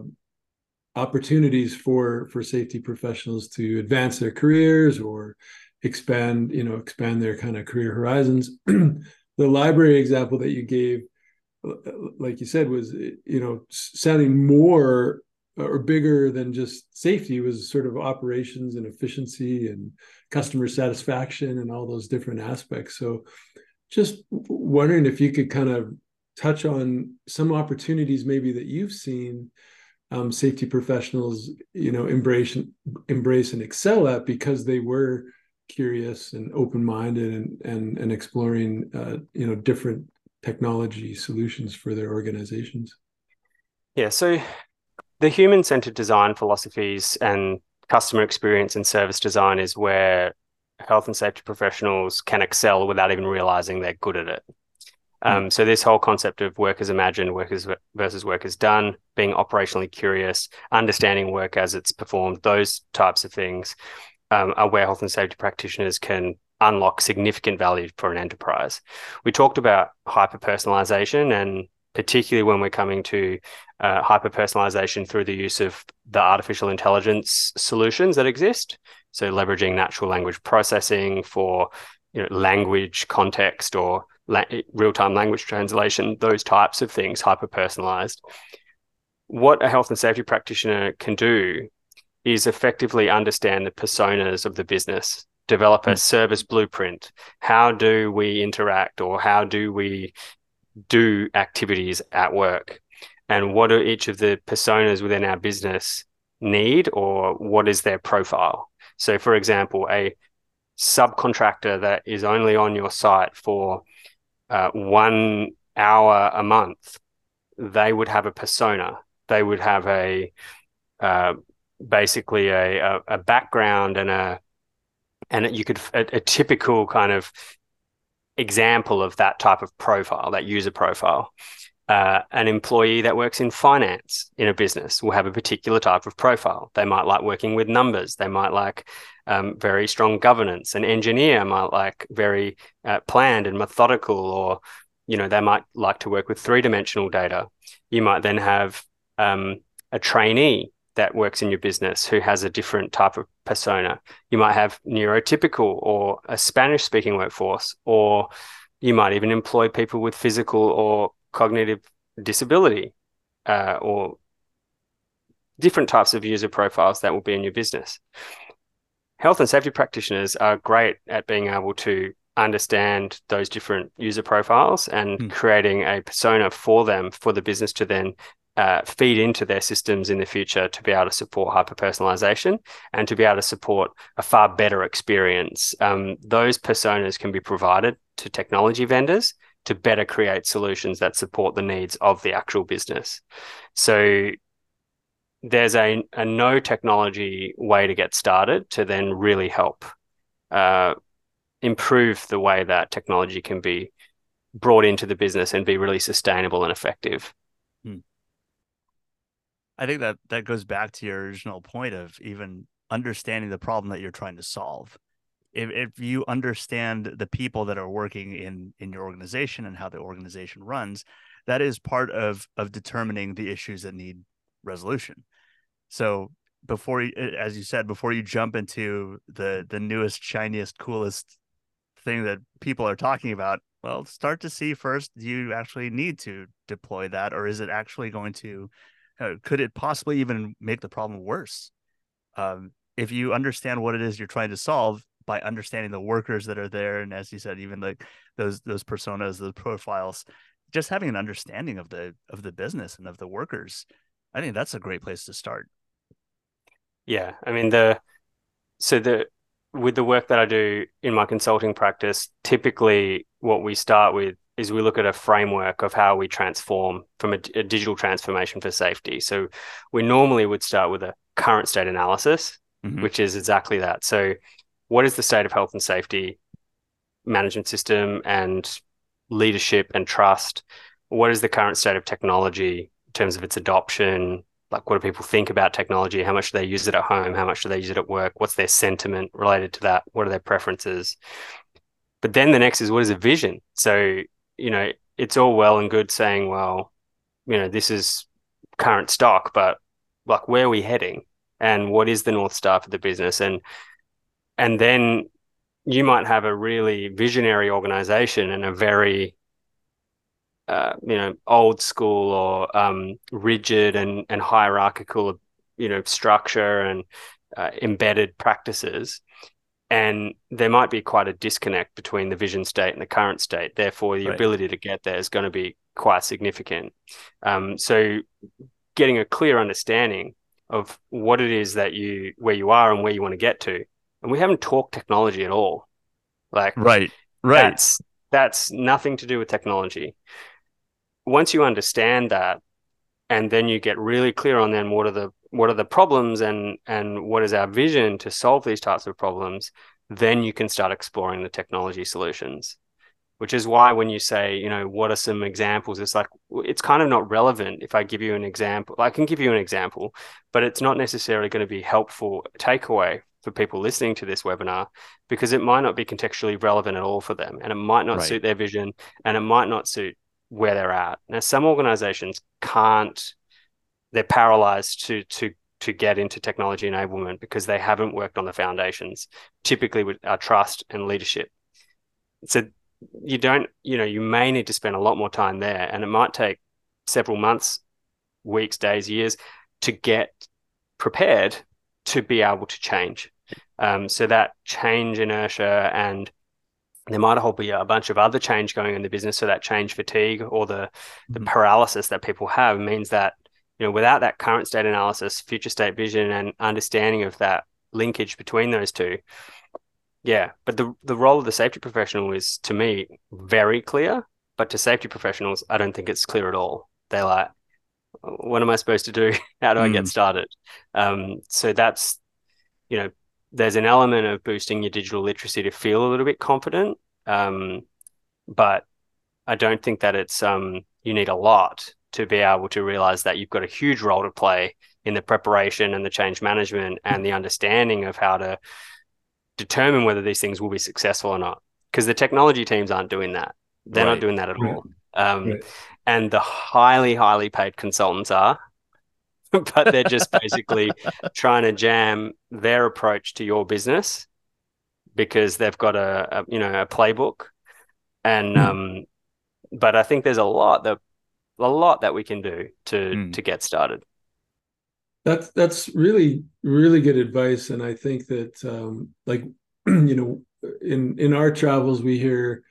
opportunities for for safety professionals to advance their careers or expand you know expand their kind of career horizons the library example that you gave like you said was you know sounding more or bigger than just safety was sort of operations and efficiency and customer satisfaction and all those different aspects. So just wondering if you could kind of touch on some opportunities maybe that you've seen um, safety professionals you know embrace embrace and excel at because they were curious and open-minded and and, and exploring uh, you know different technology solutions for their organizations.
Yeah so the human-centered design philosophies and customer experience and service design is where health and safety professionals can excel without even realizing they're good at it hmm. um, so this whole concept of work as imagined, work as versus work as done, being operationally curious, understanding work as it's performed, those types of things um, are where health and safety practitioners can unlock significant value for an enterprise. We talked about hyper personalization, and particularly when we're coming to uh, hyper personalization through the use of the artificial intelligence solutions that exist. So, leveraging natural language processing for you know, language context or la- real time language translation, those types of things, hyper personalized. What a health and safety practitioner can do is effectively understand the personas of the business, develop a mm. service blueprint. How do we interact or how do we do activities at work? And what do each of the personas within our business need or what is their profile? So, for example, a subcontractor that is only on your site for uh, one hour a month, they would have a persona. They would have a uh, basically a, a, a background and a and you could a, a, typical kind of example of that type of profile, that user profile. Uh, an employee that works in finance in a business will have a particular type of profile. They might like working with numbers. They might like um, very strong governance. An engineer might like very uh, planned and methodical, or you know they might like to work with three dimensional data. You might then have um, a trainee that works in your business who has a different type of persona. You might have neurotypical or a Spanish speaking workforce, or you might even employ people with physical or cognitive disability uh, or different types of user profiles that will be in your business. Health and safety practitioners are great at being able to understand those different user profiles and mm. creating a persona for them for the business to then uh, feed into their systems in the future to be able to support hyper personalization and to be able to support a far better experience. Um, those personas can be provided to technology vendors to better create solutions that support the needs of the actual business. So there's a, a no technology way to get started to then really help uh, improve the way that technology can be brought into the business and be really sustainable and effective.
I think that that goes back to your original point of even understanding the problem that you're trying to solve. if, if you understand the people that are working in in your organization and how the organization runs that is part of of determining the issues that need resolution so before you as you said before you jump into the the newest shiniest coolest thing that people are talking about well start to see first do you actually need to deploy that or is it actually going to uh, could it possibly even make the problem worse? Um, if you understand what it is you're trying to solve by understanding the workers that are there and as you said even like those those personas those profiles just having an understanding of the of the business and of the workers i think that's a great place to start.
Yeah i mean the so the with the work that i do in my consulting practice typically what we start with is we look at a framework of how we transform from a, a digital transformation for safety so we normally would start with a current state analysis mm-hmm. which is exactly that so what is the state of health and safety management system and leadership and trust? What is the current state of technology in terms of its adoption? Like, what do people think about technology? How much do they use it at home? How much do they use it at work? What's their sentiment related to that? What are their preferences? But then the next is what is a vision? So, you know, it's all well and good saying, well, you know, this is current stock, but like, where are we heading? And what is the North Star for the business? And and then you might have a really visionary organization and a very uh, you know old school or um, rigid and and hierarchical you know structure and uh, embedded practices and there might be quite a disconnect between the vision state and the current state therefore the right. ability to get there is going to be quite significant um, so getting a clear understanding of what it is that you where you are and where you want to get to and we haven't talked technology at all. Like
right, right.
That's that's nothing to do with technology. Once you understand that, and then you get really clear on then what are the what are the problems and and what is our vision to solve these types of problems, then you can start exploring the technology solutions which is why when you say, you know, what are some examples? It's like, it's kind of not relevant if I give you an example. I can give you an example, but it's not necessarily going to be helpful takeaway for people listening to this webinar because it might not be contextually relevant at all for them and it might not right. suit their vision and it might not suit where they're at. Now, some organizations can't, they're paralyzed to, to, to get into technology enablement because they haven't worked on the foundations, typically with our trust and leadership. So you don't, you know, you may need to spend a lot more time there and it might take several months, weeks, days, years to get prepared to be able to change. Um, so that change inertia and there might all be a bunch of other change going in the business. So that change fatigue or the the mm-hmm. paralysis that people have means that you know without that current state analysis, future state vision, and understanding of that linkage between those two, yeah. But the the role of the safety professional is to me very clear, but to safety professionals, I don't think it's clear at all. They're like, what am I supposed to do? How do I get mm. started? Um, so that's you know there's an element of boosting your digital literacy to feel a little bit confident. Um, but I don't think that it's um, you need a lot to be able to realize that you've got a huge role to play in the preparation and the change management and the understanding of how to determine whether these things will be successful or not. Because the technology teams aren't doing that; they're right. not doing that at all. Um, right. And the highly, highly paid consultants are, but they're just basically trying to jam their approach to your business because they've got a, a you know a playbook and mm. um but i think there's a lot that a lot that we can do to mm. to get started.
That's that's really really good advice. And i think that um like you know in in our travels we hear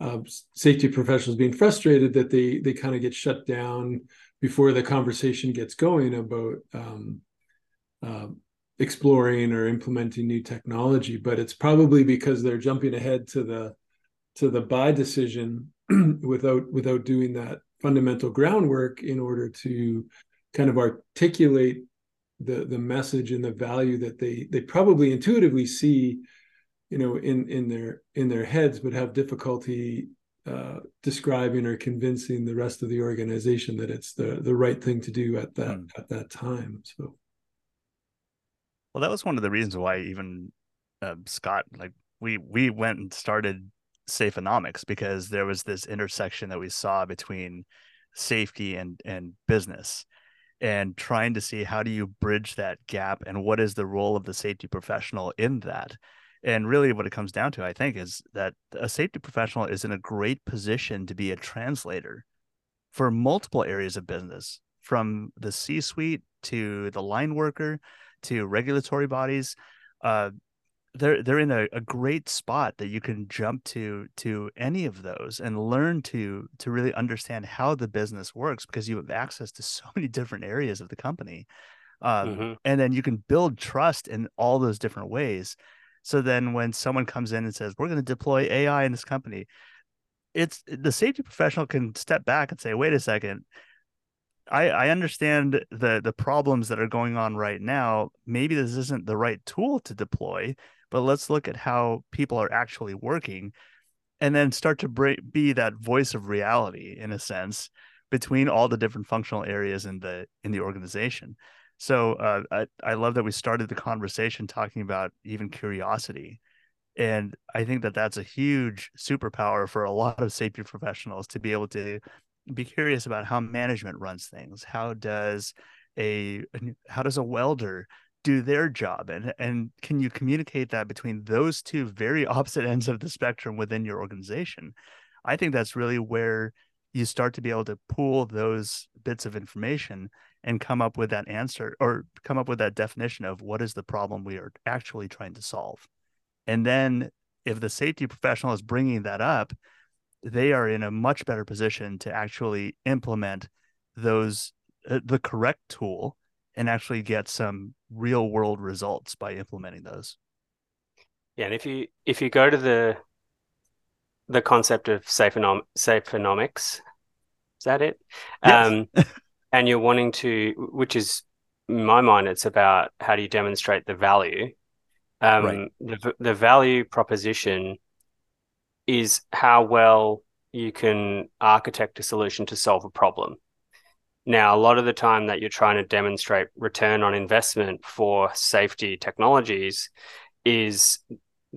uh, safety professionals being frustrated that they they kind of get shut down before the conversation gets going about um, uh, exploring or implementing new technology. But it's probably because they're jumping ahead to the to the buy decision without without doing that fundamental groundwork in order to kind of articulate the the message and the value that they they probably intuitively see you know in in their in their heads but have difficulty uh, describing or convincing the rest of the organization that it's the the right thing to do at that mm. at that time. So,
well, that was one of the reasons why even uh, Scott, like we we went and started Safeonomics because there was this intersection that we saw between safety and and business and trying to see how do you bridge that gap and what is the role of the safety professional in that. And really what it comes down to i think is that a safety professional is in a great position to be a translator for multiple areas of business from the c suite to the line worker to regulatory bodies. Uh, they're they're in a, a great spot that you can jump to to any of those and learn to to really understand how the business works because you have access to so many different areas of the company um, mm-hmm. and then you can build trust in all those different ways so then when someone comes in and says we're going to deploy ai in this company it's the safety professional can step back and say wait a second I, I understand the the problems that are going on right now. Maybe this isn't the right tool to deploy, but let's look at how people are actually working and then start to be that voice of reality in a sense between all the different functional areas in the in the organization. So uh, I, I love that we started the conversation talking about even curiosity and i think that that's a huge superpower for a lot of safety professionals to be able to be curious about how management runs things. How does a how does a welder do their job and and can you communicate that between those two very opposite ends of the spectrum within your organization? I think that's really where you start to be able to pool those bits of information and come up with that answer or come up with that definition of what is the problem we are actually trying to solve. And then if the safety professional is bringing that up they are in a much better position to actually implement those uh, the correct tool and actually get some real world results by implementing those.
Yeah, and if you if you go to the the concept of safe economics, is that it? Yes. Um, and you're wanting to, which is in my mind, it's about how do you demonstrate the value. Um, right. the, the value proposition is how well you can architect a solution to solve a problem. Now, a lot of the time that you're trying to demonstrate return on investment for safety technologies is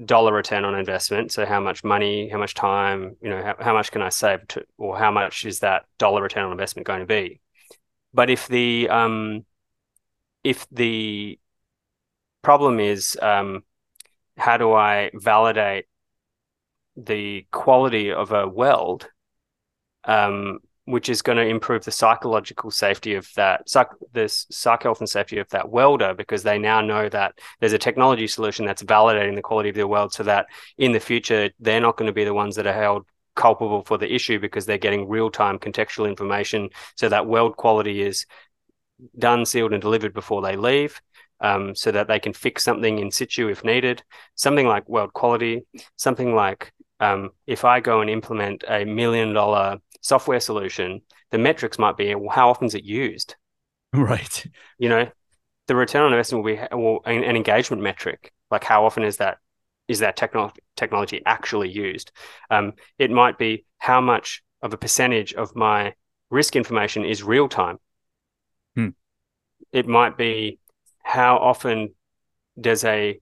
dollar return on investment. So, how much money, how much time, you know, how, how much can I save to, or how much is that dollar return on investment going to be? But if the um, if the problem is um, how do I validate the quality of a weld um, which is going to improve the psychological safety of that psych the psych health and safety of that welder because they now know that there's a technology solution that's validating the quality of their weld so that in the future they're not going to be the ones that are held culpable for the issue because they're getting real-time contextual information so that weld quality is done sealed and delivered before they leave um, so that they can fix something in situ if needed. Something like weld quality something like um, if I go and implement a million dollar software solution, the metrics might be well, how often is it used?
Right.
You know, the return on investment will be well, an, an engagement metric. Like how often is that is that technology technology actually used? Um, it might be how much of a percentage of my risk information is real time. Hmm. It might be how often does a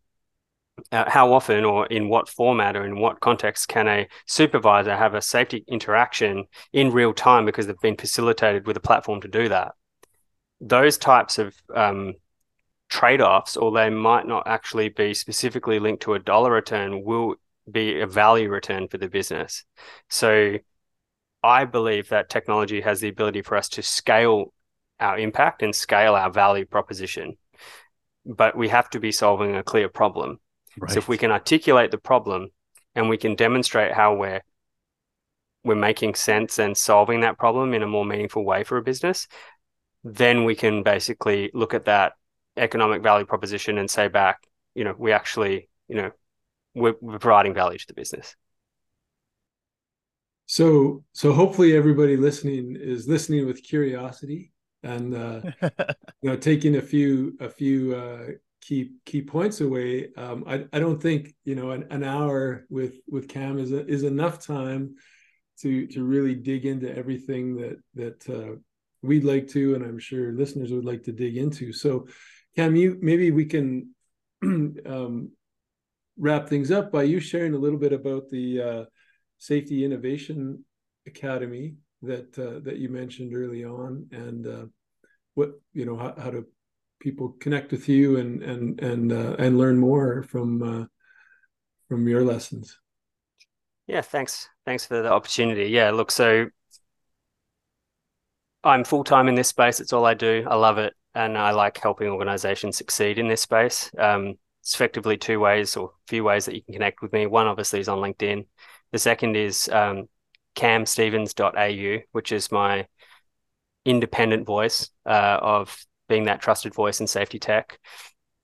uh, how often or in what format or in what context can a supervisor have a safety interaction in real time because they've been facilitated with a platform to do that? Those types of um, trade offs, or they might not actually be specifically linked to a dollar return, will be a value return for the business. So I believe that technology has the ability for us to scale our impact and scale our value proposition. But we have to be solving a clear problem. Right. So if we can articulate the problem and we can demonstrate how we're we're making sense and solving that problem in a more meaningful way for a business, then we can basically look at that economic value proposition and say back, you know, we actually, you know, we're, we're providing value to the business.
So, so hopefully everybody listening is listening with curiosity and uh, you know taking a few a few uh, key key points away. Um, I I don't think you know an, an hour with with Cam is a, is enough time to to really dig into everything that that uh, we'd like to, and I'm sure listeners would like to dig into. So, Cam, you maybe we can um, wrap things up by you sharing a little bit about the uh, Safety Innovation Academy that uh, that you mentioned early on, and uh, what you know how, how do people connect with you and and and uh, and learn more from uh, from your lessons.
Yeah, thanks. Thanks for the opportunity. Yeah, look, so I'm full time in this space. It's all I do. I love it, and I like helping organizations succeed in this space. Um, it's effectively two ways or a few ways that you can connect with me. One obviously is on LinkedIn. The second is um, camstevens.au, which is my independent voice uh, of being that trusted voice in safety tech.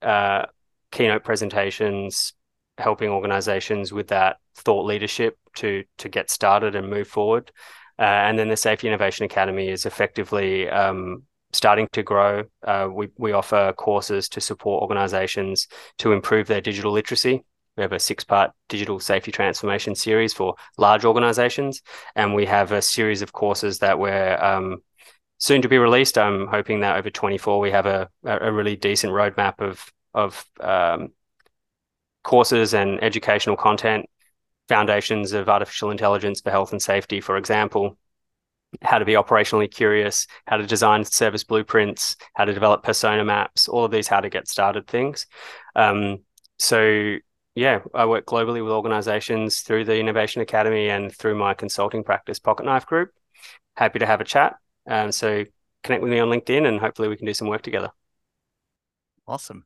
Uh, keynote presentations, helping organizations with that thought leadership to to get started and move forward. Uh, and then the Safety Innovation Academy is effectively um, starting to grow. Uh, we, we offer courses to support organizations to improve their digital literacy. We have a six part digital safety transformation series for large organizations. And we have a series of courses that we're um, soon to be released. I'm hoping that over 24, we have a, a really decent roadmap of, of um, courses and educational content foundations of artificial intelligence for health and safety, for example, how to be operationally curious, how to design service blueprints, how to develop persona maps, all of these how to get started things. Um, so yeah, I work globally with organizations through the Innovation Academy and through my consulting practice, Pocket Knife Group. Happy to have a chat. Um, so connect with me on LinkedIn and hopefully we can do some work together.
Awesome.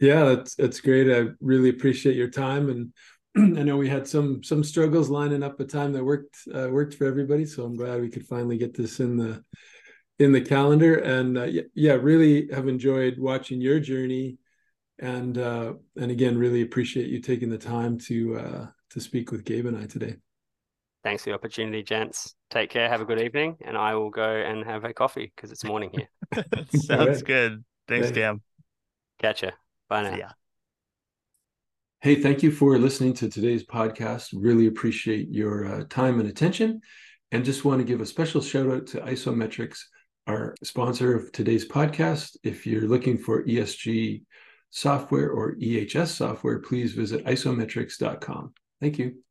Yeah, that's that's great. I really appreciate your time and I know we had some some struggles lining up a time that worked uh, worked for everybody, so I'm glad we could finally get this in the in the calendar. And uh, yeah, really have enjoyed watching your journey, and uh, and again, really appreciate you taking the time to uh, to speak with Gabe and I today.
Thanks for the opportunity, gents. Take care. Have a good evening, and I will go and have a coffee because it's morning here.
Sounds right. good. Thanks, Thanks, Cam.
Catch ya. Bye now.
Yeah.
Hey, thank you for listening to today's podcast. Really appreciate your uh, time and attention. And just want to give a special shout out to IsoMetrix, our sponsor of today's podcast. If you're looking for ESG software or EHS software, please visit isometrix.com. Thank you.